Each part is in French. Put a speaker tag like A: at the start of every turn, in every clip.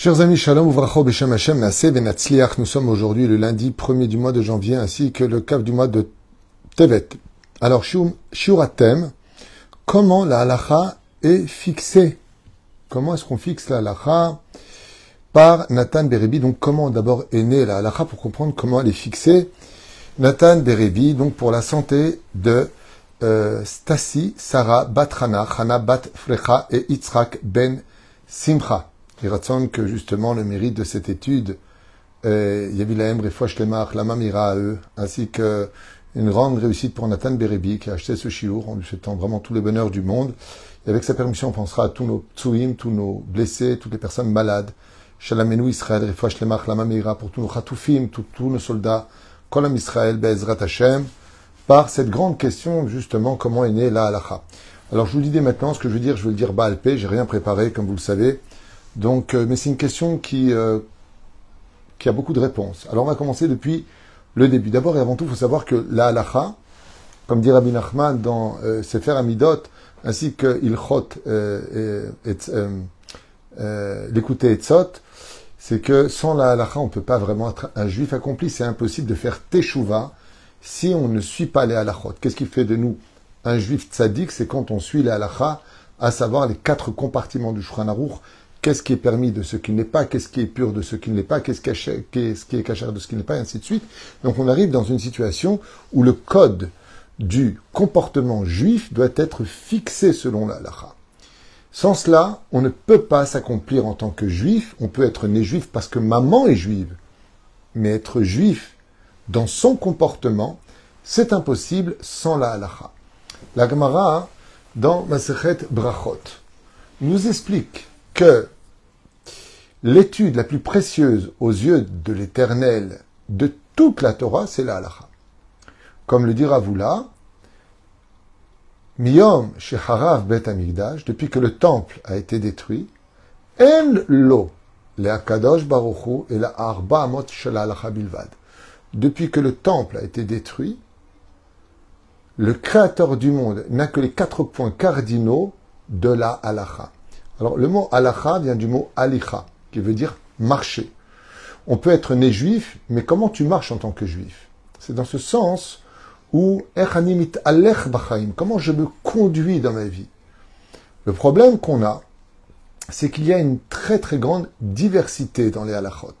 A: Chers amis, Shalom Naseh. Nous sommes aujourd'hui le lundi 1er du mois de janvier ainsi que le cap du mois de Tevet. Alors, Shiuratem, comment la halacha est fixée? Comment est-ce qu'on fixe la halacha Par Nathan Berebi? Donc, comment d'abord est née la halacha pour comprendre comment elle est fixée? Nathan Berebi, donc pour la santé de euh, Stasi, Sarah, Batrana, Hana, Bat Frecha et Yitzhak Ben Simcha. Il raconte que justement le mérite de cette étude, euh, Yavilaem Refouach Lemach, la Mamira à eux, ainsi que une grande réussite pour Nathan Berebi qui a acheté ce chiour en lui souhaitant vraiment tous les bonheurs du monde. Et avec sa permission, on pensera à tous nos tsuim, tous nos blessés, toutes les personnes malades. Shalamenu Israël, Refouach Lemach, la Mamira pour tous nos chatoufim, tous, nos soldats, Kolam Israël, Be'ezrat Hashem, par cette grande question justement comment est née la halacha. Alors je vous le dis dès maintenant, ce que je veux dire, je veux le dire Baal j'ai rien préparé comme vous le savez. Donc, euh, mais c'est une question qui, euh, qui a beaucoup de réponses. Alors, on va commencer depuis le début. D'abord et avant tout, il faut savoir que la halacha, comme dit Rabbi Nachman dans euh, Sefer Amidot, ainsi que Ilchot l'écouter Etzot, c'est que sans la halacha, on ne peut pas vraiment être un juif accompli. C'est impossible de faire teshuva si on ne suit pas les halachot. Qu'est-ce qui fait de nous un juif tzaddik C'est quand on suit les halacha, à savoir les quatre compartiments du Shulchan qu'est-ce qui est permis de ce qui n'est pas, qu'est-ce qui est pur de ce qui n'est pas, qu'est-ce qui est cachère de ce qui n'est pas, et ainsi de suite. Donc on arrive dans une situation où le code du comportement juif doit être fixé selon la lacha. Sans cela, on ne peut pas s'accomplir en tant que juif. On peut être né juif parce que maman est juive, mais être juif dans son comportement, c'est impossible sans la halacha. La Gemara, dans Masechet Brachot, nous explique que l'étude la plus précieuse aux yeux de l'Éternel de toute la Torah, c'est la halacha. Comme le dira Voula, Miyom Sheharav Bet Amigdash, depuis que le temple a été détruit, En lo le Akadosh Baruchu et la Arba Amot Bilvad. Depuis que le temple a été détruit, le Créateur du monde n'a que les quatre points cardinaux de la halacha. Alors, le mot halacha vient du mot alicha, qui veut dire marcher. On peut être né juif, mais comment tu marches en tant que juif? C'est dans ce sens où comment je me conduis dans ma vie? Le problème qu'on a, c'est qu'il y a une très très grande diversité dans les halachot.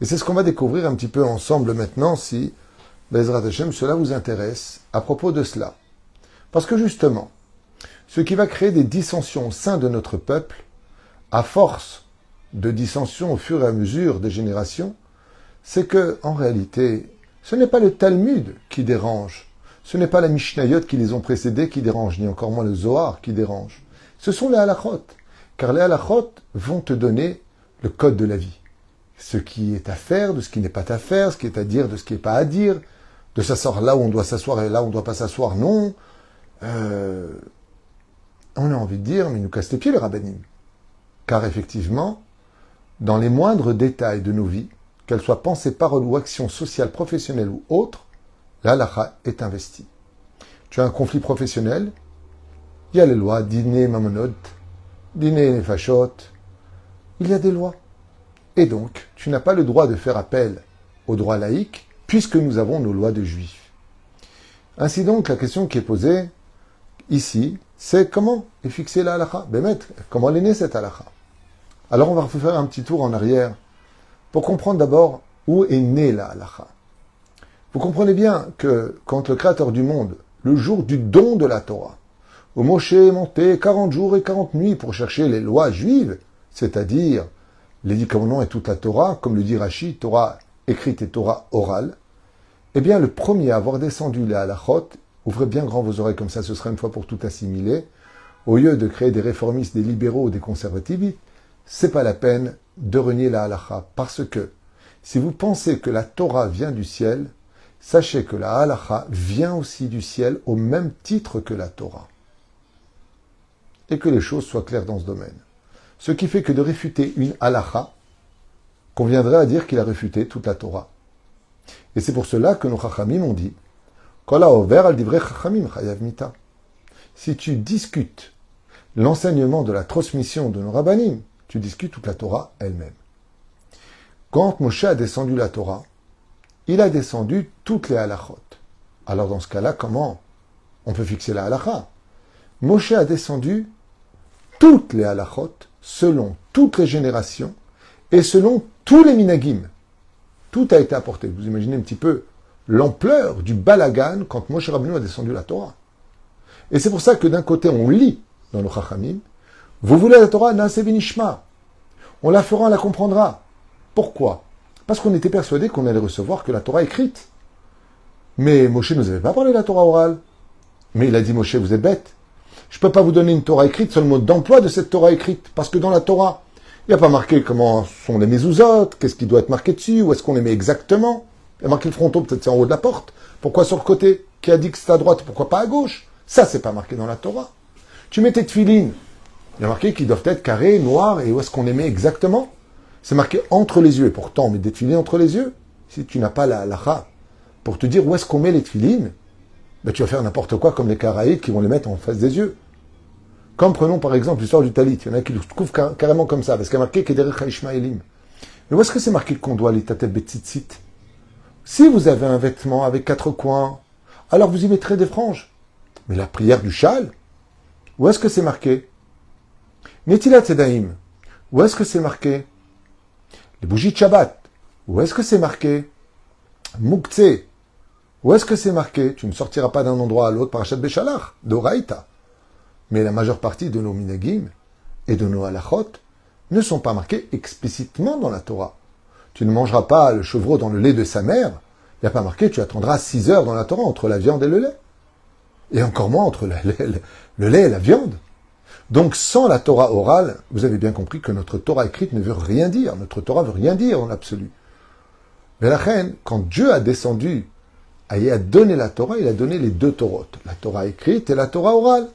A: Et c'est ce qu'on va découvrir un petit peu ensemble maintenant si Bezrat Hashem, cela vous intéresse à propos de cela. Parce que justement, ce qui va créer des dissensions au sein de notre peuple, à force de dissensions au fur et à mesure des générations, c'est que, en réalité, ce n'est pas le Talmud qui dérange, ce n'est pas la Mishnayot qui les ont précédés qui dérange, ni encore moins le Zohar qui dérange. Ce sont les halachot, car les halachot vont te donner le code de la vie. Ce qui est à faire, de ce qui n'est pas à faire, ce qui est à dire, de ce qui n'est pas à dire, de s'asseoir là où on doit s'asseoir et là où on ne doit pas s'asseoir, non. Euh, on a envie de dire, mais il nous casse les pieds le rabbinim. Car effectivement, dans les moindres détails de nos vies, qu'elles soient pensées, paroles ou actions sociales, professionnelles ou autres, l'halakha est investie. Tu as un conflit professionnel, il y a les lois, dîner mamonot, dîner fachot, il y a des lois. Et donc, tu n'as pas le droit de faire appel au droit laïque, puisque nous avons nos lois de juifs. Ainsi donc, la question qui est posée ici, c'est comment est fixée la halakha? Bémet, comment elle est née cette halakha? Alors on va faire un petit tour en arrière pour comprendre d'abord où est née la halakha. Vous comprenez bien que quand le Créateur du monde, le jour du don de la Torah, où Moshe est monté 40 jours et 40 nuits pour chercher les lois juives, c'est-à-dire les dix commandements et toute la Torah, comme le dit Rashi, Torah écrite et Torah orale, eh bien le premier à avoir descendu la halachot Ouvrez bien grand vos oreilles comme ça, ce sera une fois pour tout assimilé. Au lieu de créer des réformistes, des libéraux ou des conservatifs, c'est pas la peine de renier la halacha. Parce que si vous pensez que la Torah vient du ciel, sachez que la halacha vient aussi du ciel au même titre que la Torah. Et que les choses soient claires dans ce domaine. Ce qui fait que de réfuter une halacha conviendrait à dire qu'il a réfuté toute la Torah. Et c'est pour cela que nos chachamim ont dit si tu discutes l'enseignement de la transmission de nos rabbinim, tu discutes toute la Torah elle-même. Quand Moshe a descendu la Torah, il a descendu toutes les halachot. Alors dans ce cas-là, comment on peut fixer la halacha? Moshe a descendu toutes les halachot selon toutes les générations et selon tous les minagim. Tout a été apporté. Vous imaginez un petit peu l'ampleur du balagan quand Moshe Rabbeinu a descendu la Torah. Et c'est pour ça que d'un côté on lit dans le Chachamim, vous voulez la Torah. On la fera, on la comprendra. Pourquoi? Parce qu'on était persuadé qu'on allait recevoir que la Torah écrite. Mais Moshe ne nous avait pas parlé de la Torah orale. Mais il a dit, Moshe, vous êtes bête. Je ne peux pas vous donner une Torah écrite sur le mode d'emploi de cette Torah écrite. Parce que dans la Torah, il n'y a pas marqué comment sont les mezuzot, qu'est-ce qui doit être marqué dessus, où est-ce qu'on les met exactement. Il y a marqué le fronton, peut-être c'est en haut de la porte. Pourquoi sur le côté Qui a dit que c'est à droite Pourquoi pas à gauche? Ça, c'est pas marqué dans la Torah. Tu mets tes tefilines. Il y a marqué qu'ils doivent être carrés, noirs, et où est-ce qu'on les met exactement? C'est marqué entre les yeux. Et pourtant, on met des tefilines entre les yeux. Si tu n'as pas la lacha pour te dire où est-ce qu'on met les tefilines, ben, tu vas faire n'importe quoi comme les Caraïbes qui vont les mettre en face des yeux. Comme prenons par exemple l'histoire du talit. Il y en a qui le trouvent carrément comme ça, parce qu'il y a marqué Kederech Ishmaelim. Mais où est-ce que c'est marqué qu'on doit les tatet Si vous avez un vêtement avec quatre coins, alors vous y mettrez des franges. Mais la prière du châle, où est-ce que c'est marqué? Netilat Sedaim, où est-ce que c'est marqué? Les bougies de Shabbat, où est-ce que c'est marqué? Moukhtse, où est-ce que c'est marqué? Tu ne sortiras pas d'un endroit à l'autre par Achat Béchalach, d'Oraïta. Mais la majeure partie de nos minagim et de nos halachot ne sont pas marqués explicitement dans la Torah. Tu ne mangeras pas le chevreau dans le lait de sa mère. Il n'y a pas marqué tu attendras six heures dans la Torah entre la viande et le lait. Et encore moins entre le, lait et la viande. Donc sans la Torah orale, vous avez bien compris que notre Torah écrite ne veut rien dire. Notre Torah veut rien dire en absolu. Mais la reine, quand Dieu a descendu, a donné la Torah, il a donné les deux Torahs, la Torah écrite et la Torah orale.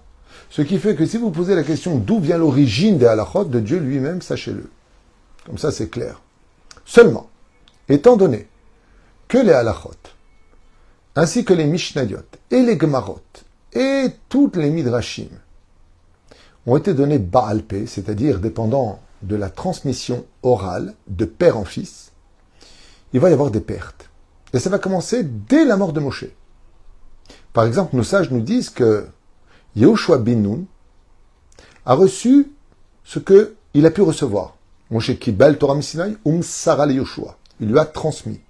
A: Ce qui fait que si vous posez la question d'où vient l'origine des halachot de Dieu lui-même, sachez-le. Comme ça, c'est clair. Seulement, étant donné que les halachot, ainsi que les mishnayot et les gemarot et toutes les midrashim ont été donnés ba'alpe, c'est-à-dire dépendant de la transmission orale de père en fils, il va y avoir des pertes. Et ça va commencer dès la mort de Moshe. Par exemple, nos sages nous disent que Yehoshua bin a reçu ce que il a pu recevoir. Moshe Kibel Torah Misinai, Um Sarah Yoshua. Il lui a transmis.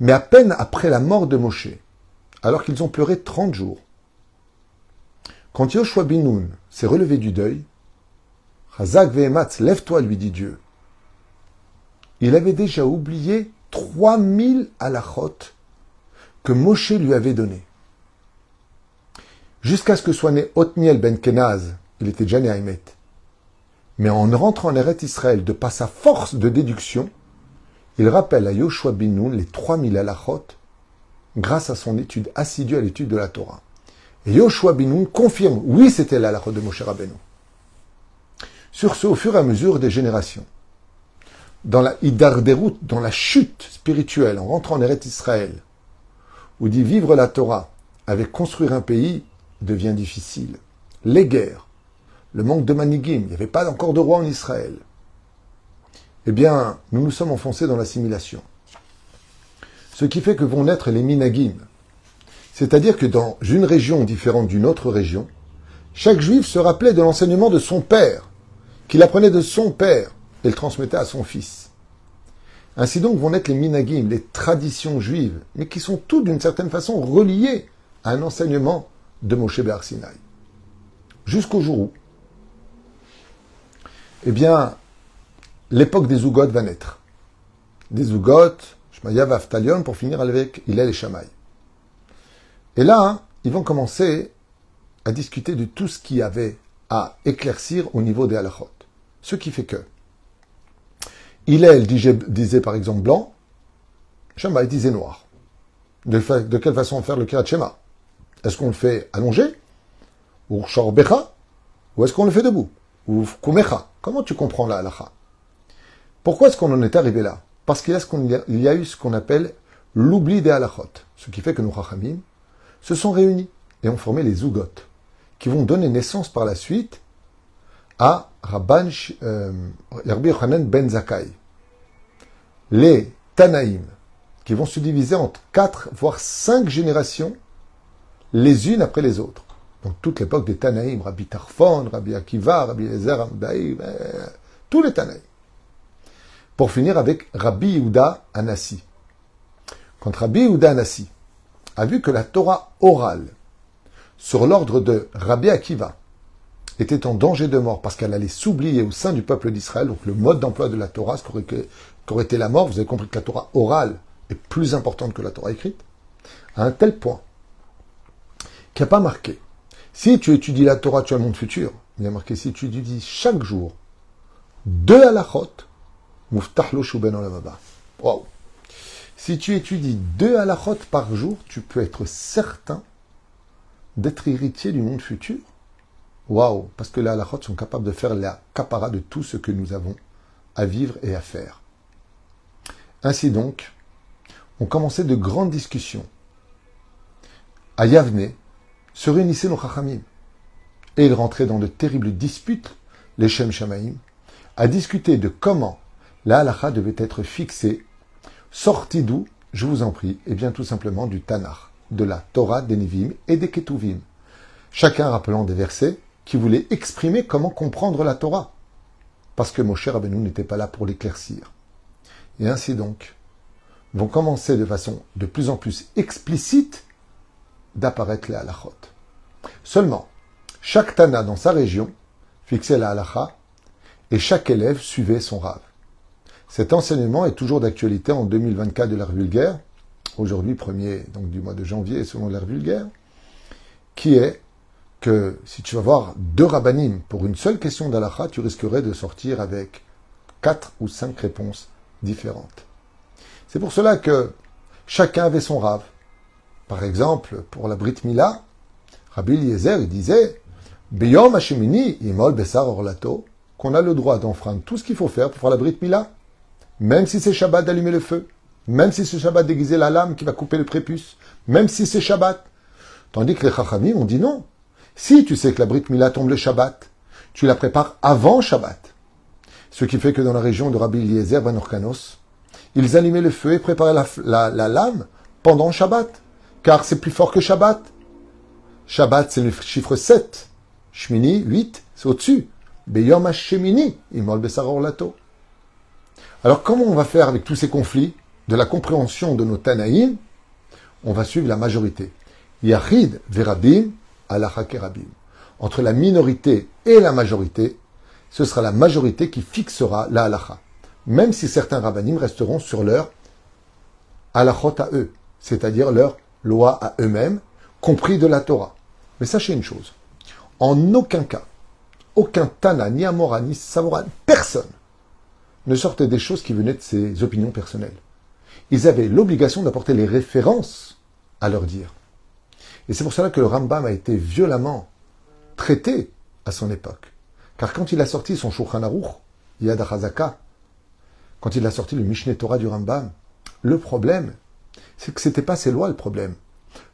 A: Mais à peine après la mort de Moshe, alors qu'ils ont pleuré 30 jours, quand Yoshua bin s'est relevé du deuil, Chazak Vehematz, lève-toi, lui dit Dieu. Il avait déjà oublié 3000 halachot que Moshe lui avait donnés jusqu'à ce que soit né Otniel ben Kenaz, il était déjà né à Emet. Mais en rentrant en Eret Israël, de par sa force de déduction, il rappelle à Yoshua bin Nun les 3000 halachot grâce à son étude assidue à l'étude de la Torah. Et Yoshua bin Nun confirme, oui, c'était l'halachot de Moshe Rabbeinu. Sur ce, au fur et à mesure des générations, dans la routes, dans la chute spirituelle, en rentrant en Eret Israël, où dit vivre la Torah avec construire un pays, devient difficile. Les guerres, le manque de manigim, il n'y avait pas encore de roi en Israël. Eh bien, nous nous sommes enfoncés dans l'assimilation. Ce qui fait que vont naître les minagim. C'est-à-dire que dans une région différente d'une autre région, chaque juif se rappelait de l'enseignement de son père, qu'il apprenait de son père et le transmettait à son fils. Ainsi donc vont naître les minagim, les traditions juives, mais qui sont toutes d'une certaine façon reliées à un enseignement de Moshe Ber Sinai. Jusqu'au jour où, eh bien, l'époque des Zougot va naître. Des Zougot, Shmaya Vaftalion, pour finir avec Hillel et Shamaï. Et là, ils vont commencer à discuter de tout ce qui avait à éclaircir au niveau des halachot. Ce qui fait que Hillel disait, par exemple blanc, Shamaï disait noir. De, quelle façon faire le Kirat Shema? Est-ce qu'on le fait allongé Ou shorbecha Ou est-ce qu'on le fait debout? Ou kumecha Comment tu comprends la halacha? Pourquoi est-ce qu'on en est arrivé là? Parce qu'il y, a eu ce qu'on appelle l'oubli des halachot. Ce qui fait que nos rachamim se sont réunis et ont formé les zougot, qui vont donner naissance par la suite à Rabban, euh, Rabbi ben Zakai, les Tanaïm, qui vont se diviser en quatre, voire cinq générations, les unes après les autres. Donc toute l'époque des Tanaïm, Rabbi Tarfon, Rabbi Akiva, Rabbi Ezer, euh, tous les Tanaïm. Pour finir avec Rabbi Yehuda Anassi. Quand Rabbi Yehuda Anassi a vu que la Torah orale, sur l'ordre de Rabbi Akiva, était en danger de mort parce qu'elle allait s'oublier au sein du peuple d'Israël, donc le mode d'emploi de la Torah, ce qu'aurait été la mort, vous avez compris que la Torah orale est plus importante que la Torah écrite, à un tel point qu'il n'y a pas marqué. Si tu étudies la Torah, tu as le monde futur. Il y a marqué si tu étudies chaque jour deux halachot, muftahlo shuben Wow. Si tu étudies deux halachot par jour, tu peux être certain d'être héritier du monde futur. Waouh Parce que les halachot sont capables de faire la capara de tout ce que nous avons à vivre et à faire. Ainsi donc, on commençait de grandes discussions. À Yavne, se réunissaient nos chachamim. Et ils rentraient dans de terribles disputes, les Shem Shamaim, à discuter de comment la halacha devait être fixée, sortie d'où, je vous en prie, et bien tout simplement du Tanakh, de la Torah des Nevim et des Ketuvim. Chacun rappelant des versets qui voulaient exprimer comment comprendre la Torah. Parce que Moshe Rabbeinu n'était pas là pour l'éclaircir. Et ainsi donc, vont commencer de façon de plus en plus explicite d'apparaître les halachot. Seulement, chaque Tana dans sa région fixait la halacha et chaque élève suivait son rave. Cet enseignement est toujours d'actualité en 2024 de l'ère vulgaire, aujourd'hui premier donc du mois de janvier selon l'ère vulgaire, qui est que si tu vas voir deux rabbinim pour une seule question d'Alacha, tu risquerais de sortir avec quatre ou cinq réponses différentes. C'est pour cela que chacun avait son rave. Par exemple, pour la Brit Mila, Rabbi Eliezer, disait, Beyom Hashemini, Imol Besar Orlato, qu'on a le droit d'enfreindre tout ce qu'il faut faire pour faire la Brit Mila, même si c'est Shabbat d'allumer le feu, même si c'est Shabbat d'aiguiser la lame qui va couper le prépuce, même si c'est Shabbat. Tandis que les Chachamim ont dit non. Si tu sais que la Brit Mila tombe le Shabbat, tu la prépares avant Shabbat. Ce qui fait que dans la région de Rabbi Eliezer Ben Orkanos, ils allumaient le feu et préparaient la, lame pendant Shabbat, car c'est plus fort que Shabbat. Shabbat, c'est le chiffre 7. Shmini, 8, c'est au-dessus. Beyom Besaror Lato. Alors, comment on va faire avec tous ces conflits de la compréhension de nos Tanaïm? On va suivre la majorité. Yachid Verabim, entre la minorité et la majorité, ce sera la majorité qui fixera la halacha. Même si certains rabbinim resteront sur leur halachot à eux, c'est-à-dire leur loi à eux-mêmes, compris de la Torah. Mais sachez une chose, en aucun cas, aucun Tana, ni Amora, ni personne ne sortait des choses qui venaient de ses opinions personnelles. Ils avaient l'obligation d'apporter les références à leur dire. Et c'est pour cela que le Rambam a été violemment traité à son époque. Car quand il a sorti son Shulchan Aruch, Yad HaZaka, quand il a sorti le Mishneh Torah du Rambam, le problème, c'est que c'était pas ses lois le problème.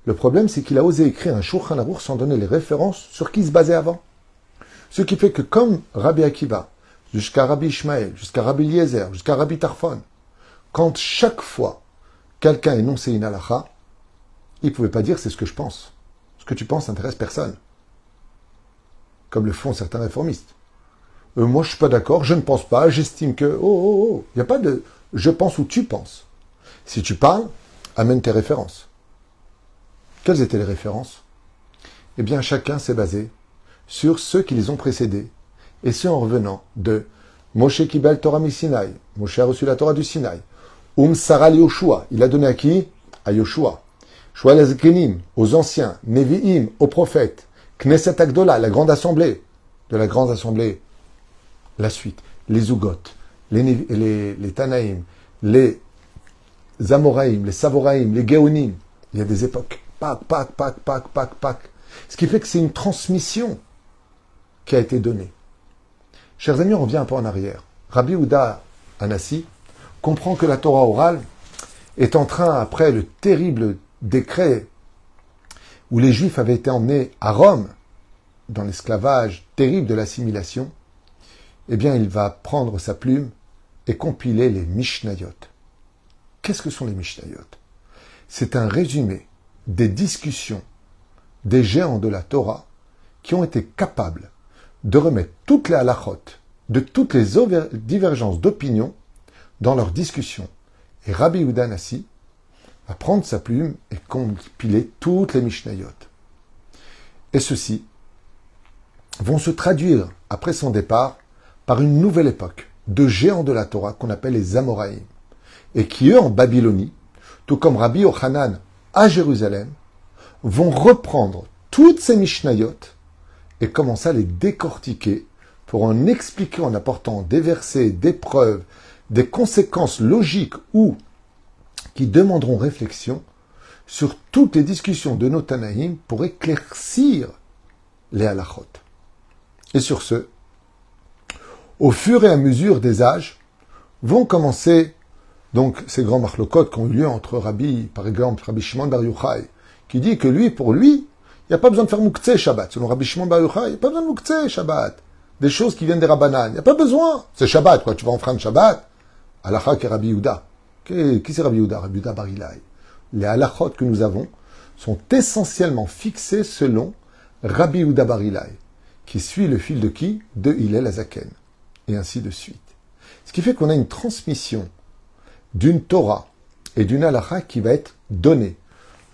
A: Le problème, c'est qu'il a osé écrire un Shulchan Aruch sans donner les références sur qui il se basait avant. Ce qui fait que comme Rabbi Akiva, jusqu'à Rabbi Ishmael, jusqu'à Rabbi Eliezer, jusqu'à Rabbi Tarfon, quand chaque fois quelqu'un énonçait une halakha, il ne pouvait pas dire c'est ce que je pense. Ce que tu penses n'intéresse personne. Comme le font certains réformistes. Euh, moi, je suis pas d'accord, je ne pense pas, j'estime que. Oh, oh, oh. Il n'y a pas de je pense ou tu penses. Si tu parles, amène tes références. Quelles étaient les références? Eh bien, chacun s'est basé sur ceux qui les ont précédés. Et c'est en revenant de Moshe Kibel Torah mi Sinai. Moshe a reçu la Torah du Sinaï. Um Saral Yoshua. Il a donné à qui? À Yoshua aux anciens, Nevi'im, aux prophètes, Knesset Agdola, la grande assemblée, de la grande assemblée, la suite, les Zugot, les, les, les Tanaïm, les Amoraïm, les Savoraïm, les Géonim, il y a des époques, pac, pac, pac. Ce qui fait que c'est une transmission qui a été donnée. Chers amis, on revient un peu en arrière. Rabbi Ouda Anassi comprend que la Torah orale est en train, après le terrible décret où les Juifs avaient été emmenés à Rome, dans l'esclavage terrible de l'assimilation, eh bien, il va prendre sa plume et compiler les Mishnayot. Qu'est-ce que sont les Mishnayot? C'est un résumé des discussions des géants de la Torah qui ont été capables de remettre toutes les halachot, de toutes les divergences d'opinion dans leurs discussions. Et Rabbi Udanassi va prendre sa plume et compiler toutes les Mishnayot. Et ceux-ci vont se traduire, après son départ, par une nouvelle époque de géants de la Torah qu'on appelle les Amoraïm, et qui, eux, en Babylonie, tout comme Rabbi Yochanan à Jérusalem, vont reprendre toutes ces Mishnayot et commencer à les décortiquer pour en expliquer en apportant des versets, des preuves, des conséquences logiques ou qui demanderont réflexion sur toutes les discussions de nos Tanaïm pour éclaircir les halachot. Et sur ce, au fur et à mesure des âges, vont commencer donc ces grands marlocotes qui ont eu lieu entre Rabbi, par exemple, Rabbi Shimon Bar Yochai, qui dit que lui, pour lui, il n'y a pas besoin de faire Mouktsé Shabbat. Selon Rabbi Shimon Bar Yochai, il n'y a pas besoin de Mouktsé Shabbat. Des choses qui viennent des Rabbanan. Il n'y a pas besoin. C'est Shabbat, quoi. Tu vas enfreindre Shabbat. Alacha qui Rabbi Yehuda. Qui c'est Rabbi Yehuda? Rabbi Yehuda Barilai. Les halachot que nous avons sont essentiellement fixés selon Rabbi Yehuda Barilai, qui suit le fil de qui? De Hillel Azaken et ainsi de suite. Ce qui fait qu'on a une transmission d'une Torah et d'une halakha qui va être donnée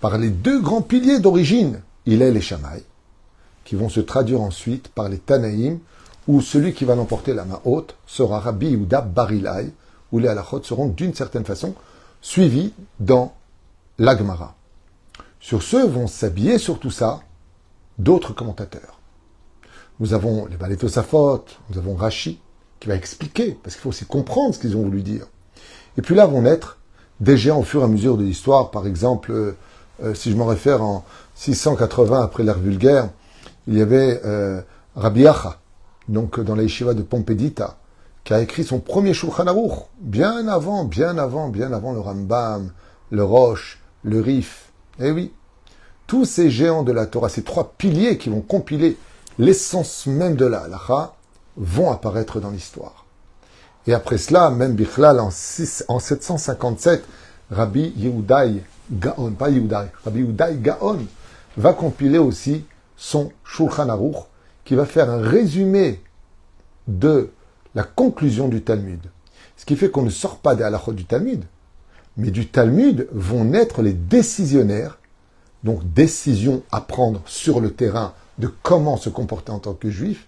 A: par les deux grands piliers d'origine, Hillel et Shammai, qui vont se traduire ensuite par les Tanaïm, où celui qui va l'emporter la main haute sera Rabbi Yehuda Barilai, où les halachot seront d'une certaine façon suivis dans l'Agmara. Sur ce vont s'habiller sur tout ça d'autres commentateurs. Nous avons les Balétosafot, nous avons Rashi, qui va expliquer, parce qu'il faut aussi comprendre ce qu'ils ont voulu dire. Et puis là vont naître des géants au fur et à mesure de l'histoire. Par exemple, euh, euh, si je m'en réfère en 680 après l'ère vulgaire, il y avait euh, Rabbi Acha, donc dans la yeshiva de Pompédita, qui a écrit son premier Shulchan Aruch, bien avant, bien avant, bien avant le Rambam, le Roche, le Rif. Eh oui, tous ces géants de la Torah, ces trois piliers qui vont compiler l'essence même de la halacha, vont apparaître dans l'histoire. Et après cela, même Bichlal, en, 757, Rabbi Yehudaï Gaon, pas Yehudaï, Rabbi Yehudaï Gaon, va compiler aussi son Shulchan Aruch, qui va faire un résumé de la conclusion du Talmud. Ce qui fait qu'on ne sort pas des halachot du Talmud, mais du Talmud vont naître les décisionnaires, donc décisions à prendre sur le terrain de comment se comporter en tant que juif,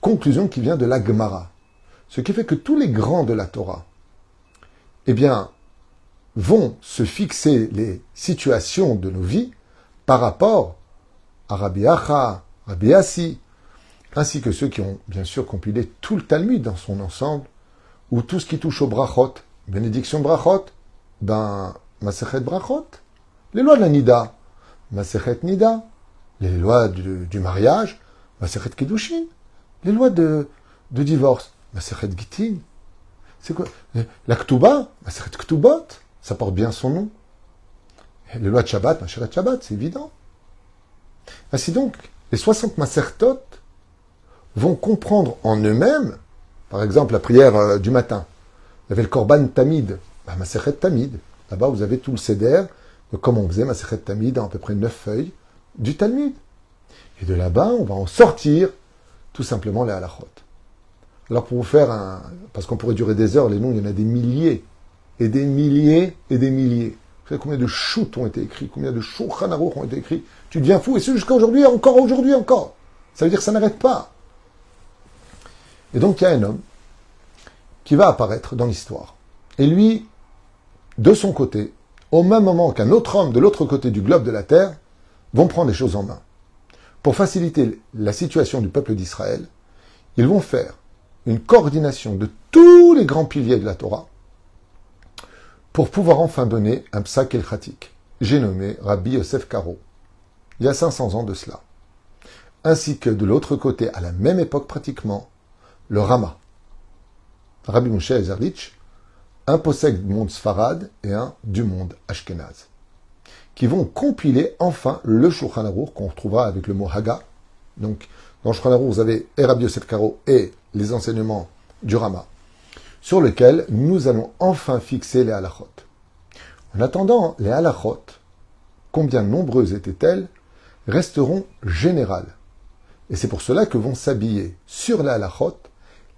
A: conclusion qui vient de la Gemara. Ce qui fait que tous les grands de la Torah, eh bien, vont se fixer les situations de nos vies par rapport à Rabbi Acha, Rabbi Assi, ainsi que ceux qui ont bien sûr compilé tout le Talmud dans son ensemble, ou tout ce qui touche au brachot, bénédiction brachot, ben, Masechet brachot, les lois de la Nida, Masechet Nida, les lois du, mariage, Masechet Kiddushin, les lois de divorce, Maseret Gitin. C'est quoi? La Ktuba, Maseret Ktubot, ça porte bien son nom. les lois de Shabbat, Maseret Shabbat, c'est évident. Ainsi donc, les 60 Masertot vont comprendre en eux-mêmes, par exemple la prière euh, du matin. Vous avez le Korban Tamid, bah, Tamid. Là-bas, vous avez tout le Seder, comme on faisait Maseret Tamid en à peu près neuf feuilles du Talmud. Et de là-bas, on va en sortir tout simplement les halachot. Alors pour vous faire un... Parce qu'on pourrait durer des heures, les noms, il y en a des milliers, et des milliers, et des milliers. Vous savez combien de shoots ont été écrits, combien de shulchan ont été écrits Tu deviens fou, et c'est jusqu'à aujourd'hui, encore aujourd'hui, encore. Ça veut dire que ça n'arrête pas. Et donc il y a un homme qui va apparaître dans l'histoire. Et lui, de son côté, au même moment qu'un autre homme de l'autre côté du globe de la Terre, vont prendre les choses en main. Pour faciliter la situation du peuple d'Israël, ils vont faire une coordination de tous les grands piliers de la Torah pour pouvoir enfin donner un psak el J'ai nommé Rabbi Yosef Karo, il y a 500 ans de cela. Ainsi que de l'autre côté, à la même époque pratiquement, le Rama. Rabbi Moshe Ezerlich, un possède du monde Sfarad et un du monde Ashkenaz qui vont compiler enfin le Shulchan qu'on retrouvera avec le mot Haga, Donc, dans Shulchan vous avez et Rabbi Yosef et les enseignements du Rama, sur lesquels nous allons enfin fixer les halachot. En attendant, les halachot, combien nombreuses étaient-elles, resteront générales. Et c'est pour cela que vont s'habiller sur les halachot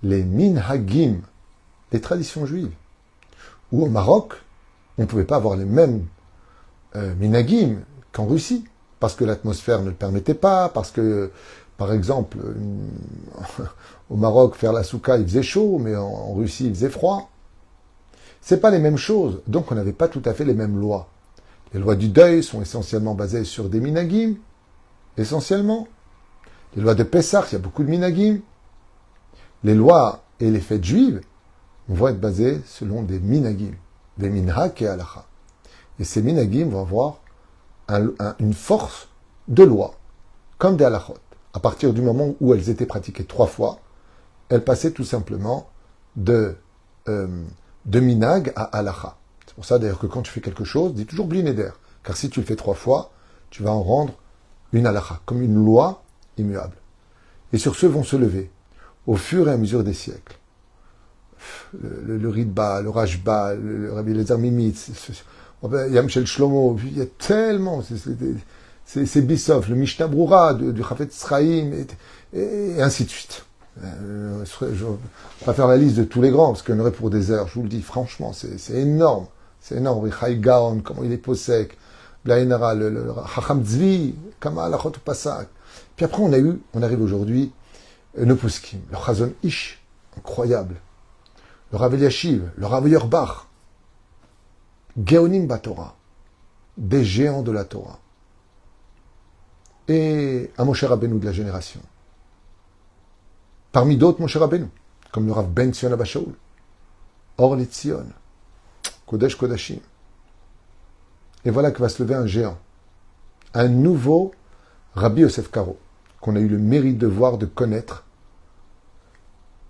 A: les minhagim, les traditions juives. Ou au Maroc, on ne pouvait pas avoir les mêmes euh, minhagim qu'en Russie, parce que l'atmosphère ne le permettait pas, parce que, par exemple, euh, au Maroc, faire la souka, il faisait chaud, mais en, Russie, il faisait froid. C'est pas les mêmes choses, donc on n'avait pas tout à fait les mêmes lois. Les lois du deuil sont essentiellement basées sur des minagim, essentiellement. Les lois de Pessah, il y a beaucoup de minagim. Les lois et les fêtes juives vont être basées selon des minagim, des minhak et halacha. Et ces minagim vont avoir une force de loi, comme des halachot. À partir du moment où elles étaient pratiquées trois fois, elles passaient tout simplement de, euh, de minag à halacha. C'est pour ça d'ailleurs que quand tu fais quelque chose, dis toujours blinéder. Car si tu le fais trois fois, tu vas en rendre une halacha, comme une loi immuable. Et sur ce vont se lever, au fur et à mesure des siècles, le, le, Ridba, le Rajba, le, Rabbi Lezer Mimitz, Yamshel Shlomo, il y a tellement, c'est Bissof, le Mishnah Broura du Chafet Sraïm, et, ainsi de suite. Euh, je ne vais pas faire la liste de tous les grands, parce en aurait pour des heures, je vous le dis, franchement, c'est énorme. C'est énorme. Gaon, comment il est posek, Blainara, le, le Chacham Tzvi, Kama Alachot Pasak. Puis après, on a eu, on arrive aujourd'hui, le Puskim, le Chazon Ish, incroyable. Le Rav Eliashiv, le Rav Yorbach, Geonim Batora, des géants de la Torah. Et un Moshe Rabbeinu de la génération. Parmi d'autres, Moshe Rabbeinu, comme le Rav Ben Sion Abashaoul, Or Tzion, Kodesh Kodashim. Et voilà que va se lever un géant, un nouveau Rabbi Yosef Karo, qu'on a eu le mérite de voir, de connaître,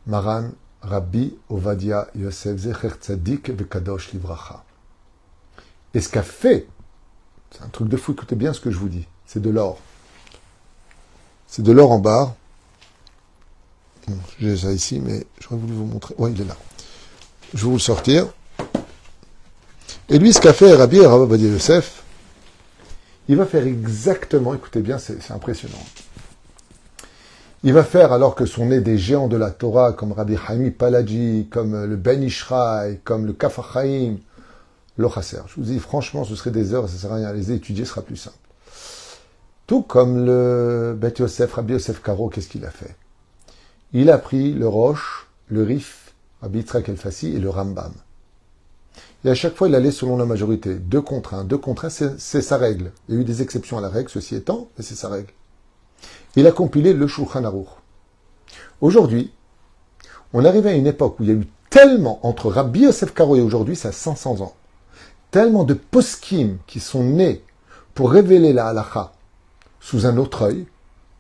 A: Maran Rabbi Ovadia Yosef Zecher Tzadik Vekadosh Livracha. Et ce qu'a fait, c'est un truc de fou, écoutez bien ce que je vous dis, c'est de l'or. C'est de l'or en barre. J'ai ça ici, mais j'aurais voulu vous montrer. Oui, il est là. Je vais vous le sortir. Et lui, ce qu'a fait Rabbi Rabbi Yosef, il va faire exactement, écoutez bien, c'est impressionnant. Il va faire, alors que sont nés des géants de la Torah, comme Rabbi Haimi Palaji, comme le Ben Ishraï, comme le Kafachaim, le Chasser. Je vous dis, franchement, ce serait des heures, ça ne sert à rien les étudier, sera plus simple. Tout comme le Bet Yosef, Rabbi Yosef Karo, qu'est-ce qu'il a fait? Il a pris le Roche, le Rif, Rabbi Yitzhak El Fassi et le Rambam. Et à chaque fois, il allait selon la majorité. Deux contre un. Deux contre un, c'est sa règle. Il y a eu des exceptions à la règle, ceci étant, mais c'est sa règle. Il a compilé le Shulchan Aruch. Aujourd'hui, on arrive à une époque où il y a eu tellement, entre Rabbi Yosef Karo et aujourd'hui, ça a 500 ans, tellement de poskim qui sont nés pour révéler la halacha sous un autre œil,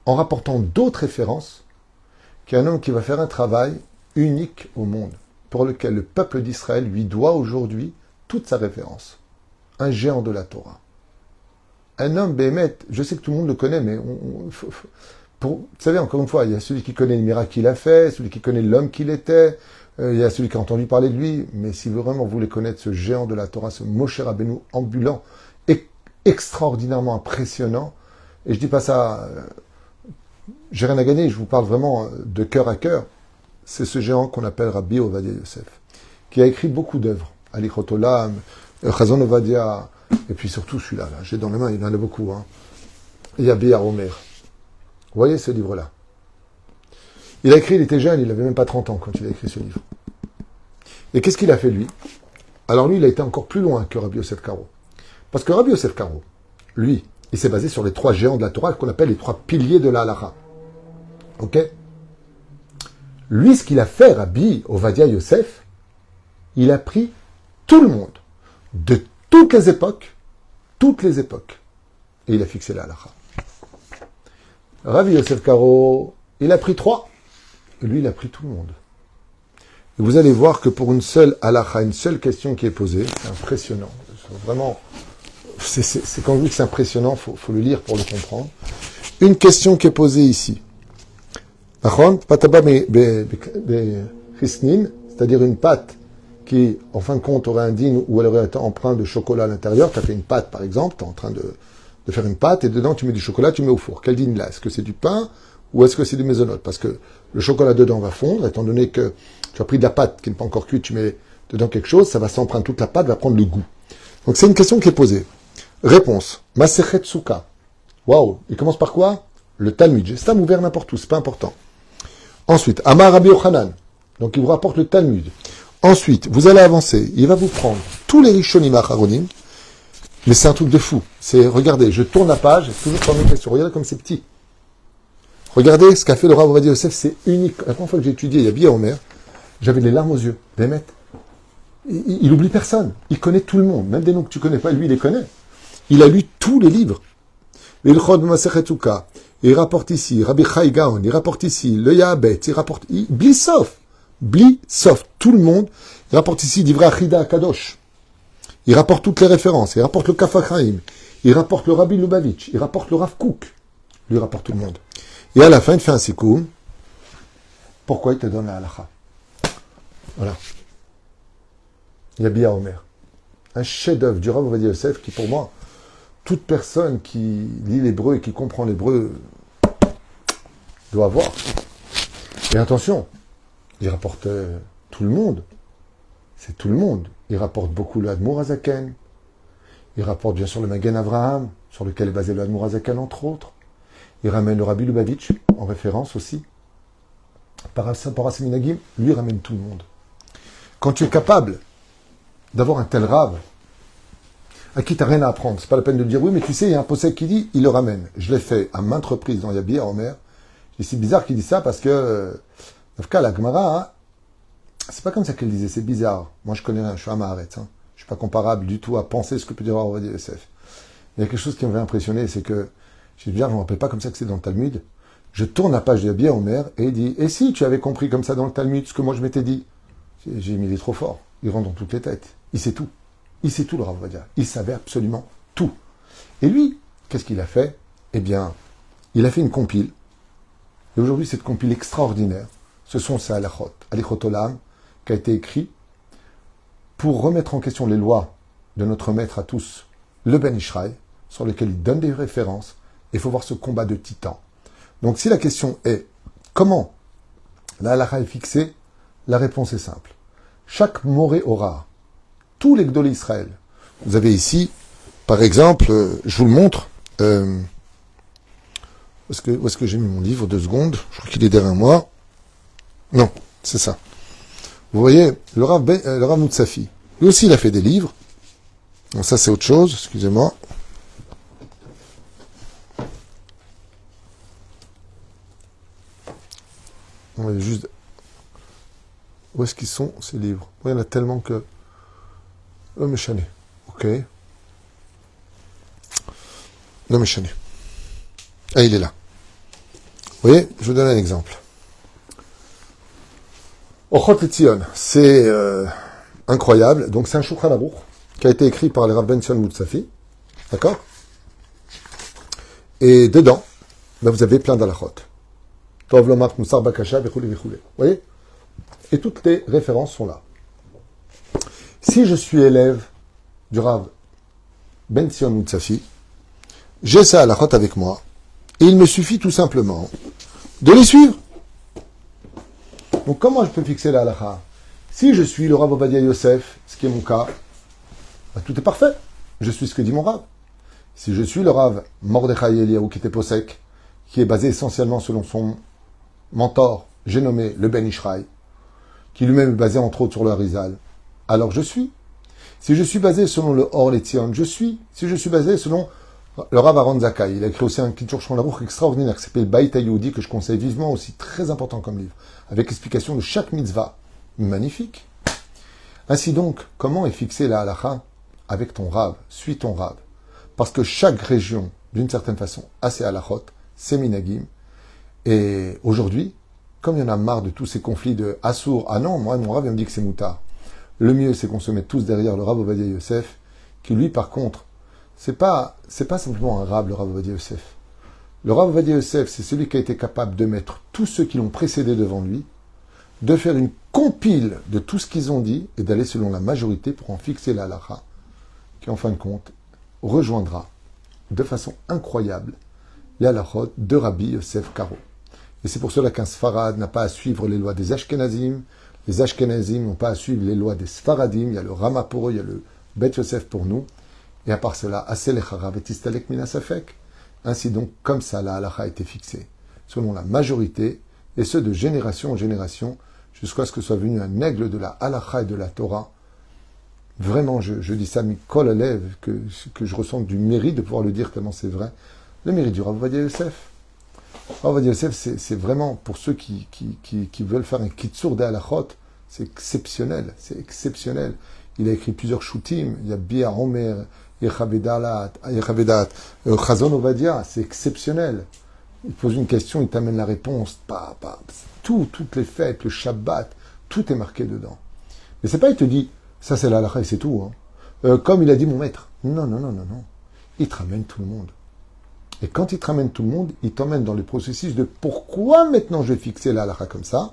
A: en rapportant d'autres références, qu'il y a un homme qui va faire un travail unique au monde pour lequel le peuple d'Israël lui doit aujourd'hui toute sa référence. Un géant de la Torah. Un homme béhémet, je sais que tout le monde le connaît, mais vous savez, encore une fois, il y a celui qui connaît le miracle qu'il a fait, celui qui connaît l'homme qu'il était, euh, il y a celui qui a entendu parler de lui, mais si vous vraiment voulez connaître ce géant de la Torah, ce Moshe Rabbeinu ambulant, extraordinairement impressionnant, et je dis pas ça, euh, j'ai rien à gagner, je vous parle vraiment euh, de cœur à cœur, c'est ce géant qu'on appelle Rabbi Ovadia Yosef, qui a écrit beaucoup d'œuvres. Alichot Olam, Chazon Ovadia, et puis surtout celui-là, là, j'ai dans les mains, il en a beaucoup. Hein. Yabi Omer. Vous voyez ce livre-là? Il a écrit, il était jeune, il n'avait même pas 30 ans quand il a écrit ce livre. Et qu'est-ce qu'il a fait lui? Alors lui, il a été encore plus loin que Rabbi Yosef Karo. Parce que Rabbi Yosef Karo, lui, il s'est basé sur les trois géants de la Torah qu'on appelle les trois piliers de la. Ok? Lui, ce qu'il a fait, Rabbi Ovadia Yosef, il a pris tout le monde, de toutes les époques, toutes les époques, et il a fixé la halakha. Rabbi Yosef Karo, il a pris trois, et lui, il a pris tout le monde. Et vous allez voir que pour une seule halakha, une seule question qui est posée, c'est impressionnant. Vraiment, c'est quand dit que c'est impressionnant, il faut, le lire pour le comprendre. une question qui est posée ici. C'est-à-dire une pâte qui, en fin de compte, aurait un digne ou elle aurait été empreint de chocolat à l'intérieur. Tu as fait une pâte, par exemple, tu es en train de, faire une pâte et dedans tu mets du chocolat, tu mets au four. Quel digne là? Est-ce que c'est du pain ou est-ce que c'est du maisonnote Parce que le chocolat dedans va fondre, étant donné que tu as pris de la pâte qui n'est pas encore cuite, tu mets dedans quelque chose, ça va s'emprunter toute la pâte, va prendre le goût. Donc c'est une question qui est posée. Réponse. Masechet Souka. Waouh. Il commence par quoi? Le Talmud. C'est un ouvert n'importe où, c'est pas important. Ensuite, Amar Rabbi Ochanan. Donc il vous rapporte le Talmud. Ensuite, vous allez avancer. Il va vous prendre tous les Rishonim Acharonim. Mais c'est un truc de fou. C'est, regardez, je tourne la page, c'est toujours pas mes questions. Regardez comme c'est petit. Regardez ce qu'a fait le Rav Yosef, c'est unique. La première fois que j'ai étudié, il y a bien Omer, j'avais les larmes aux yeux. Bémet. Il, il, oublie personne. Il connaît tout le monde. Même des noms que tu connais pas, lui, il les connaît. Il a lu tous les livres. Il rapporte ici, Rabbi Chai Gaon, il rapporte ici, le Yahabet, il rapporte, Blissof, Blissof, tout le monde, il rapporte ici d'Ivra Achida Kadosh. Il rapporte toutes les références, il rapporte le Kafachraim, il rapporte le Rabbi Lubavitch, il rapporte le Rav Kouk, lui rapporte tout le monde. Et à la fin, il fait un sikoum. Pourquoi il te donne la halakha? Voilà. Il y a Bia Omer. Un chef-d'œuvre du Rav Yosef qui, pour moi, toute personne qui lit l'hébreu et qui comprend l'hébreu doit avoir. Et attention, il rapporte euh, tout le monde. C'est tout le monde. Il rapporte beaucoup le Admour Azaken. Il rapporte bien sûr le Magen Avraham, sur lequel est basé le Admour Azaken, entre autres. Il ramène le Rabbi Lubavitch, en référence aussi. Paraseminagim, lui ramène tout le monde. Quand tu es capable d'avoir un tel rave, à qui t'as rien à apprendre. C'est pas la peine de dire oui, mais tu sais, il y a un possède qui dit, il le ramène. Je l'ai fait à maintes reprises dans Yabi à Omer. C'est bizarre qu'il dise ça parce que, euh, cas, la Gemara, hein, c'est pas comme ça qu'elle disait, c'est bizarre. Moi, je connais rien, je suis à Maharet, hein. Je suis pas comparable du tout à penser ce que peut dire Rabbi Yosef. Il y a quelque chose qui m'avait impressionné, c'est que, j'ai bizarre, je me rappelle pas comme ça que c'est dans le Talmud. Je tourne la page de Yabi à Omer et il dit, et si tu avais compris comme ça dans le Talmud ce que moi je m'étais dit? J'ai mis, il est trop fort. Il rentre dans toutes les têtes. Il sait tout. Il sait tout, le Rav Il savait absolument tout. Et lui, qu'est-ce qu'il a fait? Eh bien, il a fait une compile. Et aujourd'hui, cette compile extraordinaire, ce sont ces halachot, alichot olam, qui a été écrit pour remettre en question les lois de notre maître à tous, le Ben Ishraï, sur lequel il donne des références. Il faut voir ce combat de titans. Donc, si la question est comment la halacha est fixée, la réponse est simple. Chaque moré aura tous les Gdol Israël. Vous avez ici, par exemple, euh, je vous le montre. Euh, où est-ce que, j'ai mis mon livre Deux secondes? Je crois qu'il est derrière moi. Non, c'est ça. Vous voyez, le Rav, ben, euh, le Moutsafi, lui aussi, il a fait des livres. Ça, c'est autre chose, excusez-moi. On va juste... Où est-ce qu'ils sont, ces livres? Il y en a tellement que... לא משנה, אוקיי? לא משנה. Ah, il est là. Vous voyez, je vous donne un exemple. Ochot Etzion, c'est euh, incroyable. Donc c'est un Shulchan Aruch qui a été écrit par les Rav Benson Moutsafi. D'accord Et dedans, ben, vous avez plein d'alachot. Tov Lomar Moussar Bakasha, Vous voyez Et toutes les références sont là. Si je suis élève du Rav Ben Sion Moutsafi, j'ai ça à la avec moi, et il me suffit tout simplement de les suivre. Donc comment je peux fixer la halakha? Si je suis le Rav Obadia Yosef, ce qui est mon cas, bah, tout est parfait. Je suis ce que dit mon Rav. Si je suis le Rav Mordechai Eliyahu qui était Posek, qui est basé essentiellement selon son mentor, j'ai nommé le Ben Ishraï, qui lui-même est basé entre autres sur le Harizal, alors je suis. Si je suis basé selon le Or je suis. Si je suis basé selon le Rav Aaron il a écrit aussi un Kitur Shon extraordinaire qui s'appelle Bait Ayudi, que je conseille vivement aussi, très important comme livre, avec explication de chaque mitzvah. Magnifique. Ainsi donc, comment est fixé la halacha avec ton Rav Suis ton Rav? Parce que chaque région, d'une certaine façon, a ses halachot, ses minagim. Et aujourd'hui, comme il y en a marre de tous ces conflits de Assour, ah non, moi, mon Rav, il me dit que c'est moutard. Le mieux, c'est qu'on se mette tous derrière le Rav Ovadia Yosef, qui lui, par contre, c'est pas, c'est pas simplement un Rav, le Rav Ovadia Yosef. Le Rav Vadia Yosef, c'est celui qui a été capable de mettre tous ceux qui l'ont précédé devant lui, de faire une compile de tout ce qu'ils ont dit et d'aller selon la majorité pour en fixer la qui en fin de compte rejoindra de façon incroyable les halakhot de Rabbi Yosef Karo. Et c'est pour cela qu'un Sfarad n'a pas à suivre les lois des Ashkenazim, les Ashkenazim n'ont pas à suivre les lois des Sfaradim, il y a le Rama pour eux, il y a le Bet Yosef pour nous, et à part cela, Istalek Minasafek. Ainsi donc, comme ça, la halakha a été fixée, selon la majorité, et ce de génération en génération, jusqu'à ce que soit venu un aigle de la halakha et de la Torah. Vraiment, je, dis ça, Mikol Alev, que, que je ressens du mérite de pouvoir le dire tellement c'est vrai. Le mérite du Rav Yosef. Rav Yosef, c'est vraiment, pour ceux qui, qui, veulent faire un kitsur de halachot, c'est exceptionnel, c'est exceptionnel. Il a écrit plusieurs shootim, il y a Bia Homer, Yechavedat, euh, Chazon Ovadia, c'est exceptionnel. Il pose une question, il t'amène la réponse. Pas, pas, tout, toutes les fêtes, le Shabbat, tout est marqué dedans. Mais c'est pas, il te dit, ça c'est la et c'est tout. Hein. Euh, comme il a dit mon maître. Non, non, non, non, non. Il te ramène tout le monde. Et quand il te ramène tout le monde, il t'emmène dans le processus de pourquoi maintenant je vais fixer la comme ça,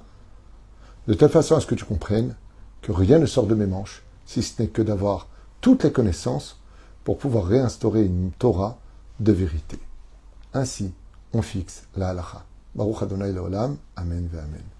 A: de telle façon à ce que tu comprennes que rien ne sort de mes manches, si ce n'est que d'avoir toutes les connaissances pour pouvoir réinstaurer une Torah de vérité. Ainsi, on fixe la halakha. Baruch Adonai Amen ve Amen.